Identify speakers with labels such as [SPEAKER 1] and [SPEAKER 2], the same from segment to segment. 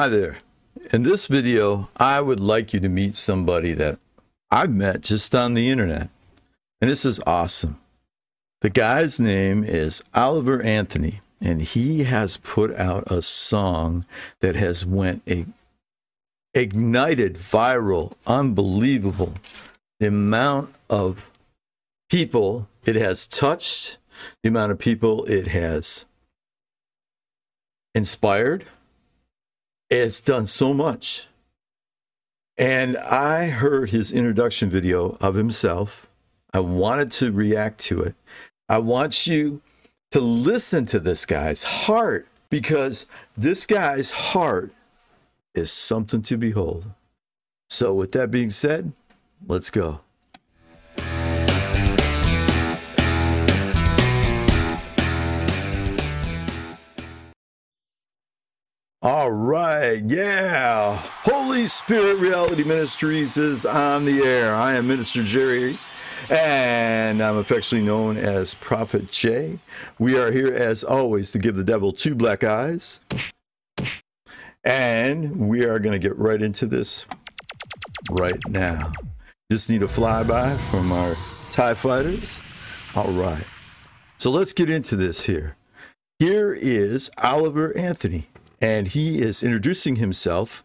[SPEAKER 1] Hi there. In this video, I would like you to meet somebody that I've met just on the internet. And this is awesome. The guy's name is Oliver Anthony, and he has put out a song that has went a, ignited viral, unbelievable. The amount of people it has touched, the amount of people it has inspired. It's done so much. And I heard his introduction video of himself. I wanted to react to it. I want you to listen to this guy's heart because this guy's heart is something to behold. So, with that being said, let's go. All right, yeah. Holy Spirit Reality Ministries is on the air. I am Minister Jerry, and I'm affectionately known as Prophet J. We are here, as always, to give the devil two black eyes. And we are going to get right into this right now. Just need a flyby from our TIE fighters. All right. So let's get into this here. Here is Oliver Anthony and he is introducing himself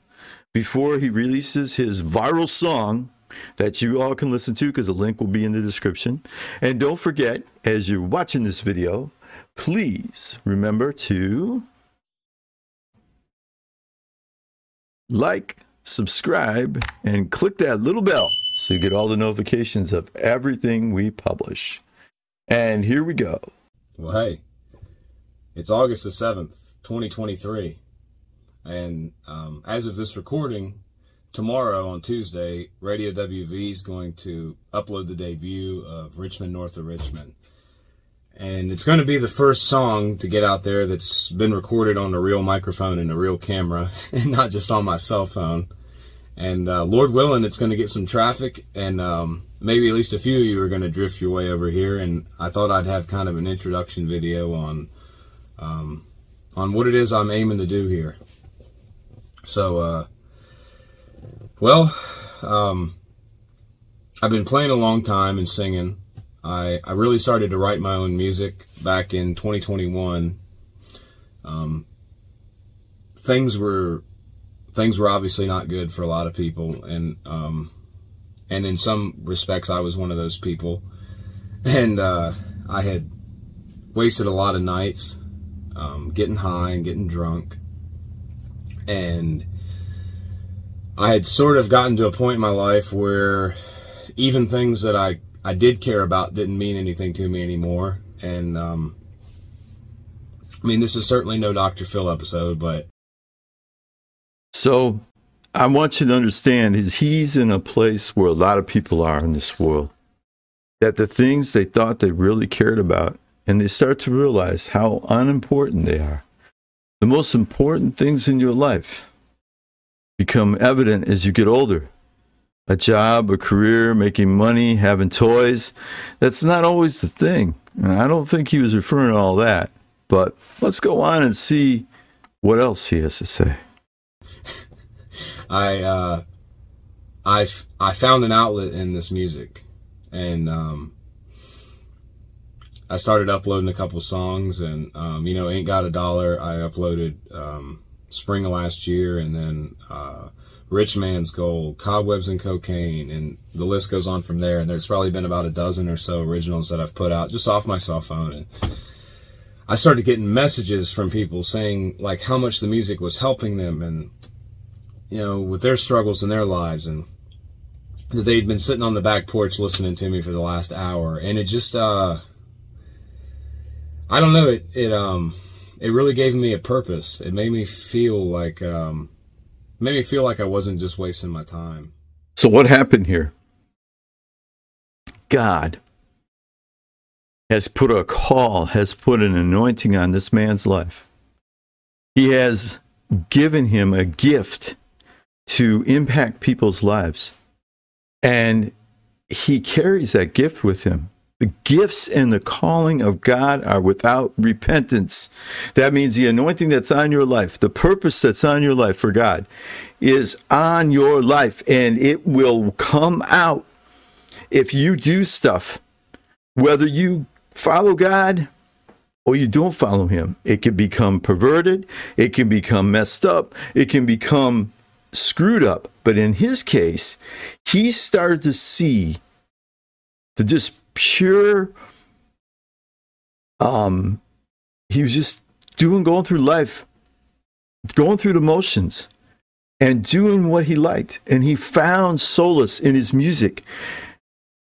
[SPEAKER 1] before he releases his viral song that you all can listen to because the link will be in the description. And don't forget, as you're watching this video, please remember to like, subscribe, and click that little bell so you get all the notifications of everything we publish. And here we go.
[SPEAKER 2] Well, hey, it's August the 7th, 2023. And um, as of this recording, tomorrow on Tuesday, Radio WV is going to upload the debut of Rich Men North of Richmond. And it's going to be the first song to get out there that's been recorded on a real microphone and a real camera, and not just on my cell phone. And uh, Lord willing, it's going to get some traffic, and um, maybe at least a few of you are going to drift your way over here. And I thought I'd have kind of an introduction video on um, on what it is I'm aiming to do here. So, uh, well, um, I've been playing a long time and singing. I, I really started to write my own music back in 2021. Um, things were things were obviously not good for a lot of people, and um, and in some respects, I was one of those people. And uh, I had wasted a lot of nights um, getting high and getting drunk and I had sort of gotten to a point in my life where even things that I I did care about didn't mean anything to me anymore, and um, I mean this is certainly no Dr. Phil episode, but
[SPEAKER 1] so I want you to understand is he's in a place where a lot of people are in this world. That the things they thought they really cared about, and they start to realize how unimportant they are the most important things in your life become evident as you get older. A job, a career, making money, having toys. That's not always the thing. I don't think he was referring to all that. But let's go on and see what else he has to say.
[SPEAKER 2] I uh, I I found an outlet in this music, and um, I started uploading a couple songs, and um, you know, ain't got a dollar. I uploaded um, spring of last year, and then uh, Rich Man's Gold, Cobwebs and Cocaine, and the list goes on from there. And there's probably been about a dozen or so originals that I've put out just off my cell phone. And I started getting messages from people saying like how much the music was helping them, and you know, with their struggles in their lives, and that they'd been sitting on the back porch listening to me for the last hour, and it just. uh I don't know. It it um it really gave me a purpose. It made me feel like um made me feel like I wasn't just wasting my time.
[SPEAKER 1] So what happened here? God has put a call, has put an anointing on this man's life. He has given him a gift to impact people's lives. And he carries that gift with him. The gifts and the calling of God are without repentance. That means the anointing that's on your life, the purpose that's on your life for God is on your life and it will come out if you do stuff, whether you follow God or you don't follow him. It can become perverted, it can become messed up, it can become screwed up. But in his case, he started to see the just pure um he was just doing going through life going through the motions and doing what he liked and he found solace in his music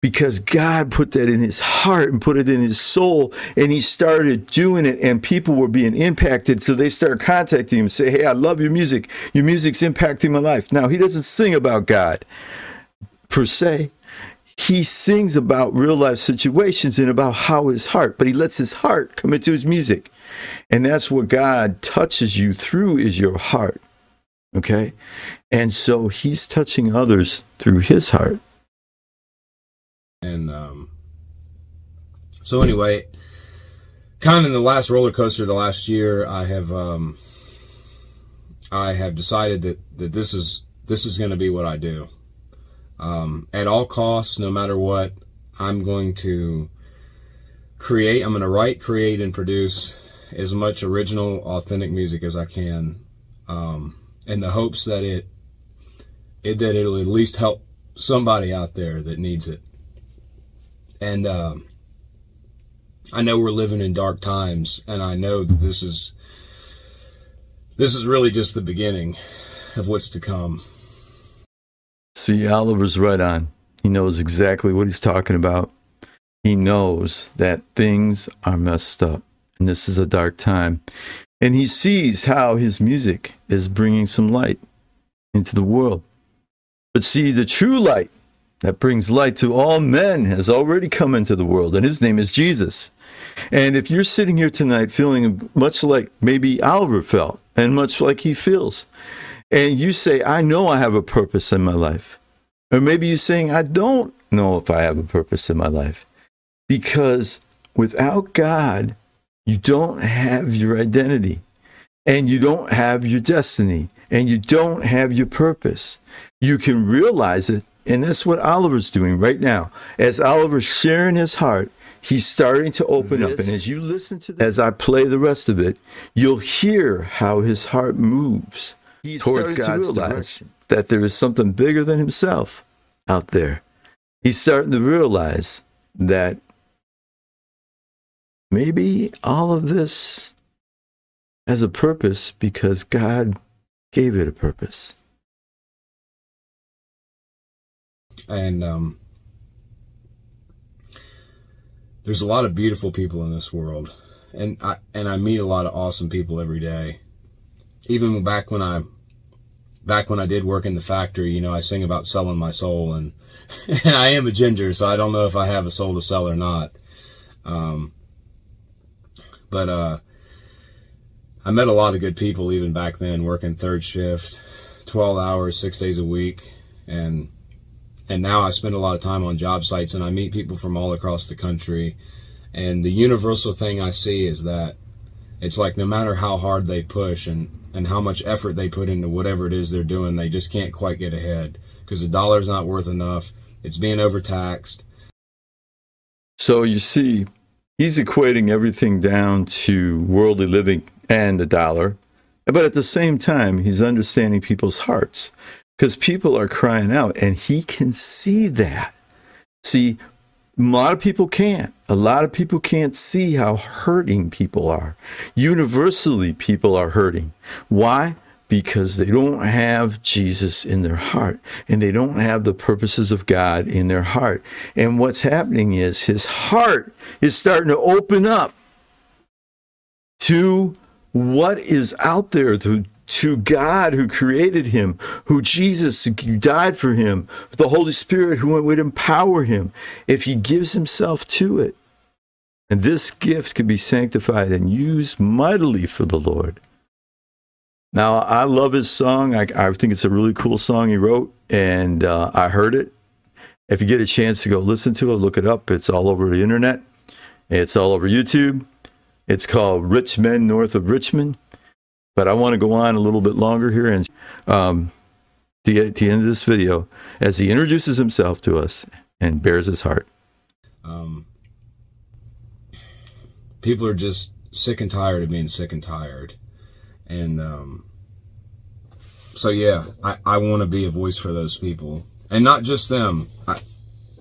[SPEAKER 1] because God put that in his heart and put it in his soul, and he started doing it, and people were being impacted. So they started contacting him say, Hey, I love your music. Your music's impacting my life. Now, he doesn't sing about God per se. He sings about real life situations and about how his heart, but he lets his heart come into his music. And that's what God touches you through is your heart. Okay? And so he's touching others through his heart.
[SPEAKER 2] And um, so anyway, kind of in the last roller coaster of the last year, I have um, I have decided that that this is this is going to be what I do. Um, at all costs, no matter what, I'm going to create. I'm going to write, create, and produce as much original, authentic music as I can, um, in the hopes that it, it that it'll at least help somebody out there that needs it. And um, I know we're living in dark times, and I know that this is this is really just the beginning of what's to come.
[SPEAKER 1] See, Oliver's right on. He knows exactly what he's talking about. He knows that things are messed up, and this is a dark time. And he sees how his music is bringing some light into the world. But see, the true light that brings light to all men has already come into the world, and his name is Jesus. And if you're sitting here tonight feeling much like maybe Oliver felt, and much like he feels, and you say, I know I have a purpose in my life, or maybe you're saying, I don't know if I have a purpose in my life, because without God, you don't have your identity, and you don't have your destiny, and you don't have your purpose. You can realize it and that's what Oliver's doing right now. As Oliver's sharing his heart, he's starting to open this, up. And as you listen to this, as I play the rest of it, you'll hear how his heart moves he's towards God's to direction. That there is something bigger than himself out there. He's starting to realize that maybe all of this has a purpose because God gave it a purpose.
[SPEAKER 2] and um, there's a lot of beautiful people in this world, and I and I meet a lot of awesome people every day. Even back when I back when I did work in the factory, you know, I sing about selling my soul, and, and I am a ginger, so I don't know if I have a soul to sell or not. Um, but uh, I met a lot of good people even back then, working third shift, twelve hours, six days a week, and and now I spend a lot of time on job sites and I meet people from all across the country. And the universal thing I see is that it's like no matter how hard they push and, and how much effort they put into whatever it is they're doing, they just can't quite get ahead because the dollar's not worth enough. It's being overtaxed.
[SPEAKER 1] So you see, he's equating everything down to worldly living and the dollar. But at the same time, he's understanding people's hearts because people are crying out and he can see that. See, a lot of people can't. A lot of people can't see how hurting people are. Universally, people are hurting. Why? Because they don't have Jesus in their heart and they don't have the purposes of God in their heart. And what's happening is his heart is starting to open up to what is out there, to to God who created him, who Jesus who died for him, the Holy Spirit who would empower him if he gives himself to it. And this gift can be sanctified and used mightily for the Lord. Now, I love his song. I, I think it's a really cool song he wrote, and uh, I heard it. If you get a chance to go listen to it, look it up. It's all over the internet. It's all over YouTube. It's called Rich Men North of Richmond. But I want to go on a little bit longer here and um, the, at the end of this video as he introduces himself to us and bears his heart.
[SPEAKER 2] Um, people are just sick and tired of being sick and tired. And um, so, yeah, I, I want to be a voice for those people. And not just them, I,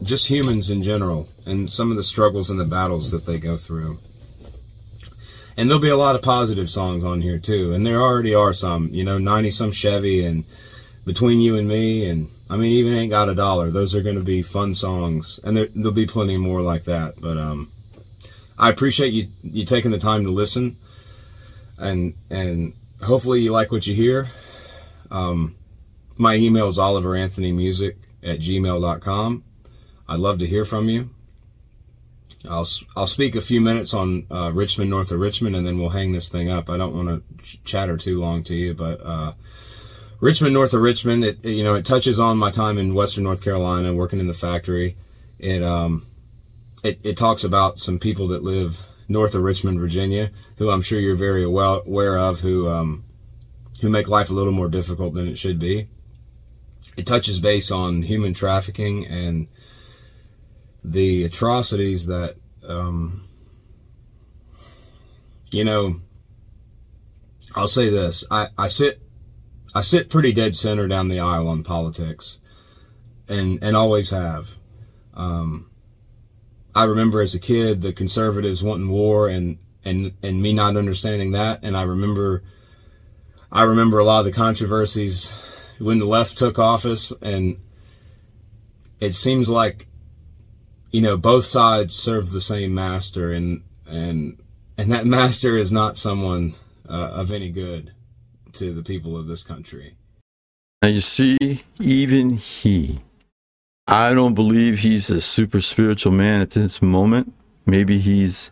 [SPEAKER 2] just humans in general, and some of the struggles and the battles that they go through. And there'll be a lot of positive songs on here too, and there already are some. You know, ninety some Chevy and between you and me, and I mean, even ain't got a dollar. Those are going to be fun songs, and there, will be plenty more like that. But um, I appreciate you you taking the time to listen, and and hopefully you like what you hear. Um, my email is oliveranthonymusic at gmail.com. I'd love to hear from you. I'll I'll speak a few minutes on uh, Rich Men, north of Richmond, and then we'll hang this thing up. I don't want to ch- chatter too long to you, but uh, Rich Men, north of Richmond, it, you know it touches on my time in Western North Carolina, working in the factory. It um it, it talks about some people that live north of Richmond, Virginia, who I'm sure you're very well aware of, who um who make life a little more difficult than it should be. It touches base on human trafficking and the atrocities that, um, you know, I'll say this: I, I sit, I sit pretty dead center down the aisle on politics, and and always have. Um, I remember as a kid the conservatives wanting war and and and me not understanding that, and I remember, I remember a lot of the controversies when the left took office, and it seems like you know both sides serve the same master and and and that master is not someone uh, of any good to the people of this country.
[SPEAKER 1] Now you see even he i don't believe he's a super spiritual man at this moment. Maybe he's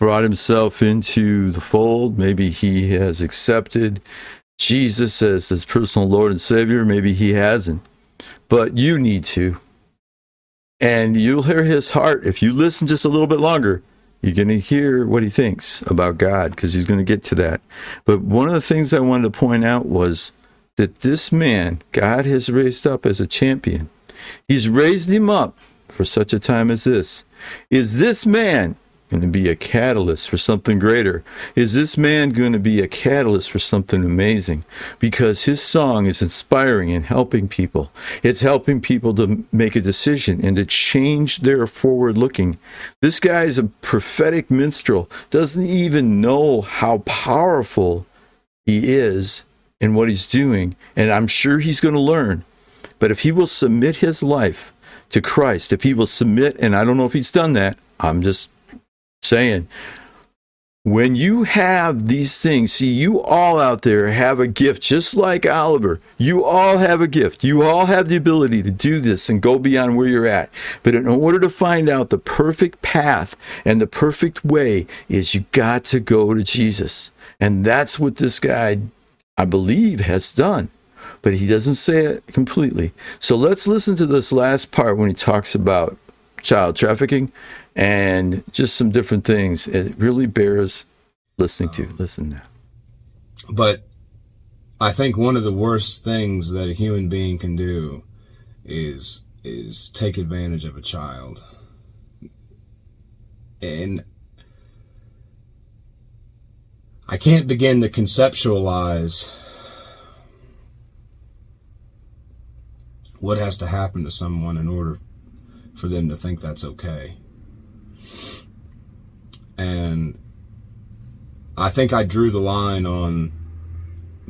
[SPEAKER 1] brought himself into the fold. Maybe he has accepted jesus as his personal lord and savior. Maybe he hasn't. But you need to and you'll hear his heart. If you listen just a little bit longer, you're going to hear what he thinks about God because he's going to get to that. But one of the things I wanted to point out was that this man, God has raised up as a champion. He's raised him up for such a time as this. Is this man going to be a catalyst for something greater? Is this man going to be a catalyst for something amazing? Because his song is inspiring and helping people. It's helping people to make a decision and to change their forward looking. This guy is a prophetic minstrel, doesn't even know how powerful he is and what he's doing. And I'm sure he's going to learn. But if he will submit his life to Christ, if he will submit, and I don't know if he's done that, I'm just saying, when you have these things, see, you all out there have a gift, just like Oliver. You all have a gift. You all have the ability to do this and go beyond where you're at. But in order to find out the perfect path and the perfect way, is you got to go to Jesus. And that's what this guy, I believe, has done. But he doesn't say it completely. So let's listen to this last part when he talks about child trafficking and just some different things. It really bears listening to. Listen now.
[SPEAKER 2] But I think one of the worst things that a human being can do is is take advantage of a child. And I can't begin to conceptualize what has to happen to someone in order for them to think that's okay. And I think I drew the line on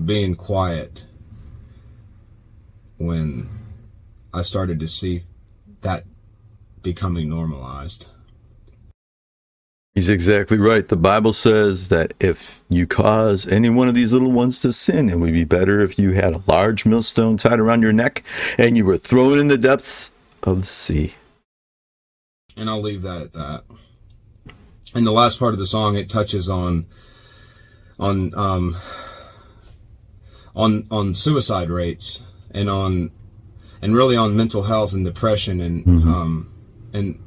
[SPEAKER 2] being quiet when I started to see that becoming normalized.
[SPEAKER 1] He's exactly right. The Bible says that if you cause any one of these little ones to sin, it would be better if you had a large millstone tied around your neck and you were thrown in the depths of the sea.
[SPEAKER 2] And I'll leave that at that in the last part of the song, it touches on on um, on on suicide rates and on and really on mental health and depression and mm-hmm. um, and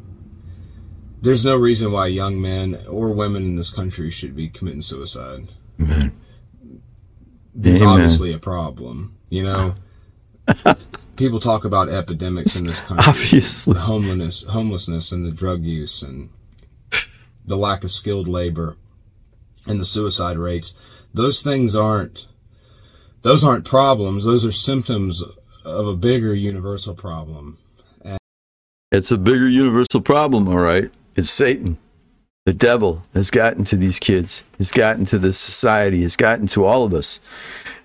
[SPEAKER 2] there's no reason why young men or women in this country should be committing suicide. Amen. There's Amen. obviously a problem, you know. People talk about epidemics in this country.
[SPEAKER 1] Obviously,
[SPEAKER 2] the homelessness, homelessness, and the drug use, and the lack of skilled labor, and the suicide rates. Those things aren't. Those aren't problems. Those are symptoms of a bigger universal problem. And
[SPEAKER 1] it's a bigger universal problem, all right. It's Satan. The devil has gotten to these kids, has gotten to this society, has gotten to all of us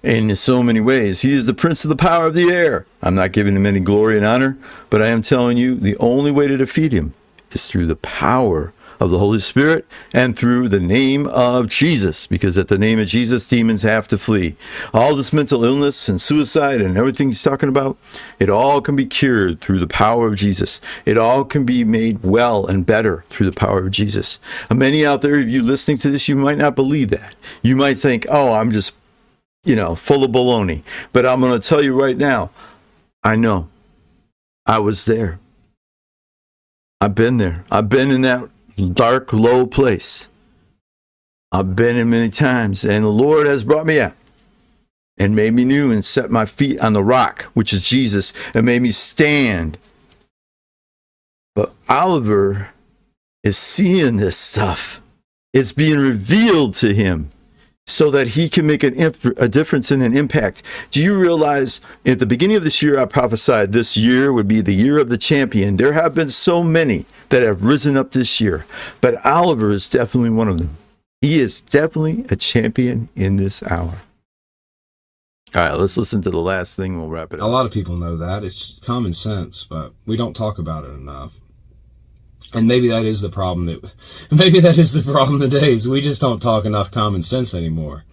[SPEAKER 1] in so many ways. He is the prince of the power of the air. I'm not giving him any glory and honor, but I am telling you the only way to defeat him is through the power of the Holy Spirit and through the name of Jesus, because at the name of Jesus, demons have to flee. All this mental illness and suicide and everything he's talking about, it all can be cured through the power of Jesus. It all can be made well and better through the power of Jesus. And many out there of you listening to this, you might not believe that. You might think, oh, I'm just, you know, full of baloney. But I'm going to tell you right now, I know. I was there. I've been there. I've been in that dark, low place. I've been in many times, and the Lord has brought me out and made me new and set my feet on the rock, which is Jesus, and made me stand. But Oliver is seeing this stuff. It's being revealed to him so that he can make an inf- a difference and an impact. Do you realize at the beginning of this year, I prophesied this year would be the year of the champion? There have been so many that have risen up this year, but Oliver is definitely one of them. He is definitely a champion in this hour. All right, let's listen to the last thing. We'll wrap it up.
[SPEAKER 2] A lot of people know that. It's just common sense, but we don't talk about it enough. And maybe that is the problem that maybe that is the problem today is we just don't talk enough common sense anymore.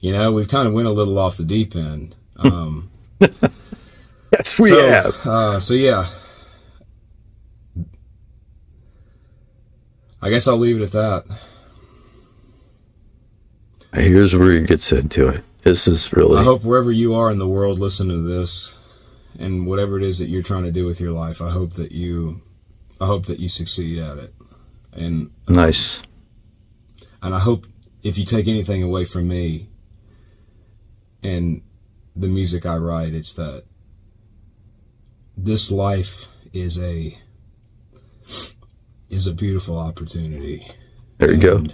[SPEAKER 2] You know, we've kind of went a little off the deep end. Um,
[SPEAKER 1] yes, we
[SPEAKER 2] so,
[SPEAKER 1] have.
[SPEAKER 2] Uh, so yeah, I guess I'll leave it at that.
[SPEAKER 1] Here's where he gets into it. This is really.
[SPEAKER 2] I hope wherever you are in the world listen to this, and whatever it is that you're trying to do with your life, I hope that you I hope that you succeed at it. And um,
[SPEAKER 1] nice.
[SPEAKER 2] And I hope if you take anything away from me and the music I write, it's that this life is a is a beautiful opportunity.
[SPEAKER 1] There you and go.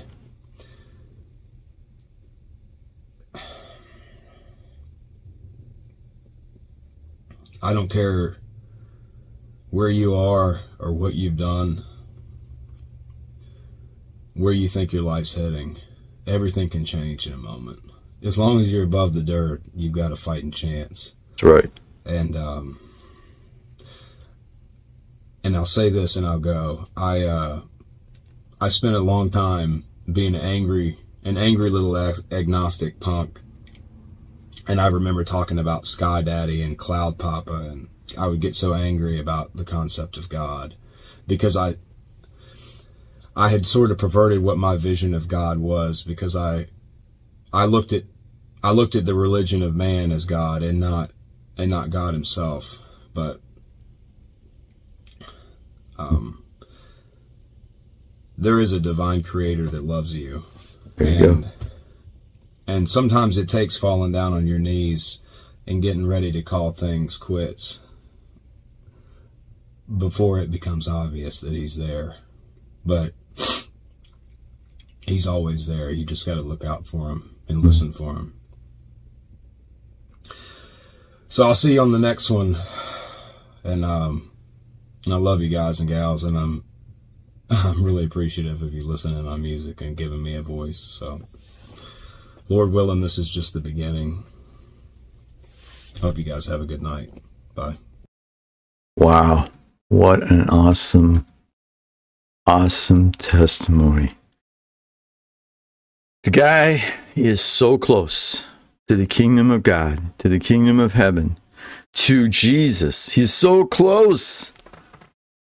[SPEAKER 2] I don't care where you are or what you've done, where you think your life's heading, everything can change in a moment. As long as you're above the dirt, you've got a fighting chance.
[SPEAKER 1] That's right.
[SPEAKER 2] And um, and I'll say this and I'll go. I uh, I spent a long time being an angry, an angry little ag- agnostic punk. And I remember talking about Sky Daddy and Cloud Papa and I would get so angry about the concept of God because I I had sort of perverted what my vision of God was because I I looked at I looked at the religion of man as God and not and not God himself. But um there is a divine creator that loves you.
[SPEAKER 1] There you and, go
[SPEAKER 2] and sometimes it takes falling down on your knees and getting ready to call things quits before it becomes obvious that he's there. But he's always there. You just got to look out for him and listen for him. So I'll see you on the next one. And um, I love you guys and gals, and I'm I'm really appreciative of you listening to my music and giving me a voice. So, Lord willing, this is just the beginning. Hope you guys have a good night. Bye.
[SPEAKER 1] Wow. What an awesome, awesome testimony. The guy is so close to the kingdom of God, to the kingdom of heaven, to Jesus. He's so close.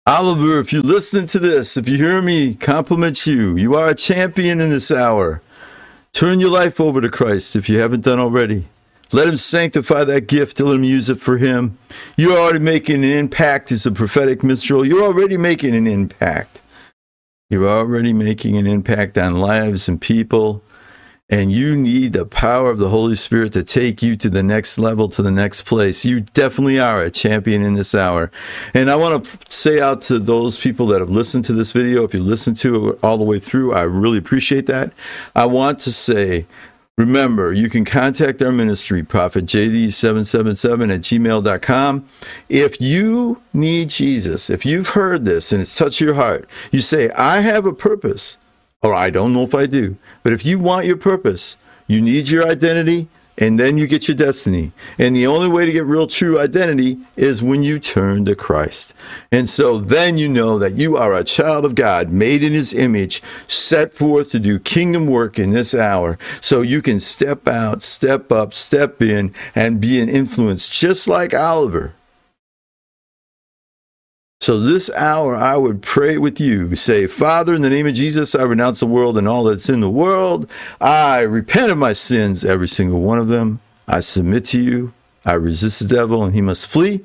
[SPEAKER 1] Oliver, if you listen to this, if you hear me compliment you, you are a champion in this hour. Turn your life over to Christ if you haven't done already. Let him sanctify that gift let him use it for him. You're already making an impact as a prophetic minstrel. You're already making an impact. You're already making an impact on lives and people. And you need the power of the Holy Spirit to take you to the next level, to the next place. You definitely are a champion in this hour. And I want to say out to those people that have listened to this video, if you listened to it all the way through, I really appreciate that. I want to say, Remember, you can contact our ministry, prophetjd777 at gmail.com. If you need Jesus, if you've heard this and it's touched your heart, you say, I have a purpose, or I don't know if I do. But if you want your purpose, you need your identity, and then you get your destiny. And the only way to get real true identity is when you turn to Christ. And so then you know that you are a child of God, made in his image, set forth to do kingdom work in this hour. So you can step out, step up, step in, and be an influence, just like Oliver. So this hour, I would pray with you. Say, Father, in the name of Jesus, I renounce the world and all that's in the world. I repent of my sins, every single one of them. I submit to you. I resist the devil, and he must flee.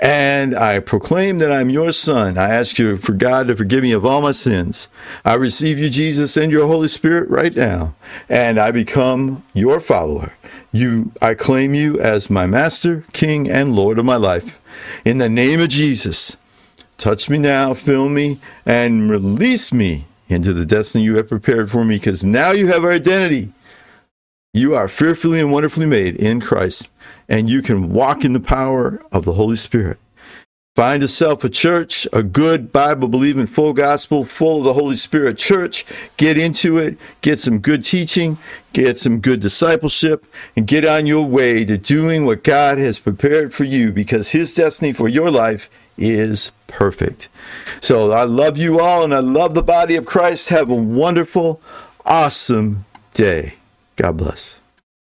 [SPEAKER 1] And I proclaim that I'm your son. I ask you for God to forgive me of all my sins. I receive you, Jesus, and your Holy Spirit right now. And I become your follower. You, I claim you as my master, king, and Lord of my life. In the name of Jesus, touch me now, fill me, and release me into the destiny you have prepared for me because now you have identity. You are fearfully and wonderfully made in Christ, and you can walk in the power of the Holy Spirit. Find yourself a church, a good Bible believing, full gospel, full of the Holy Spirit church. Get into it, get some good teaching, get some good discipleship, and get on your way to doing what God has prepared for you because His destiny for your life is perfect. So I love you all and I love the body of Christ. Have a wonderful, awesome day. God bless.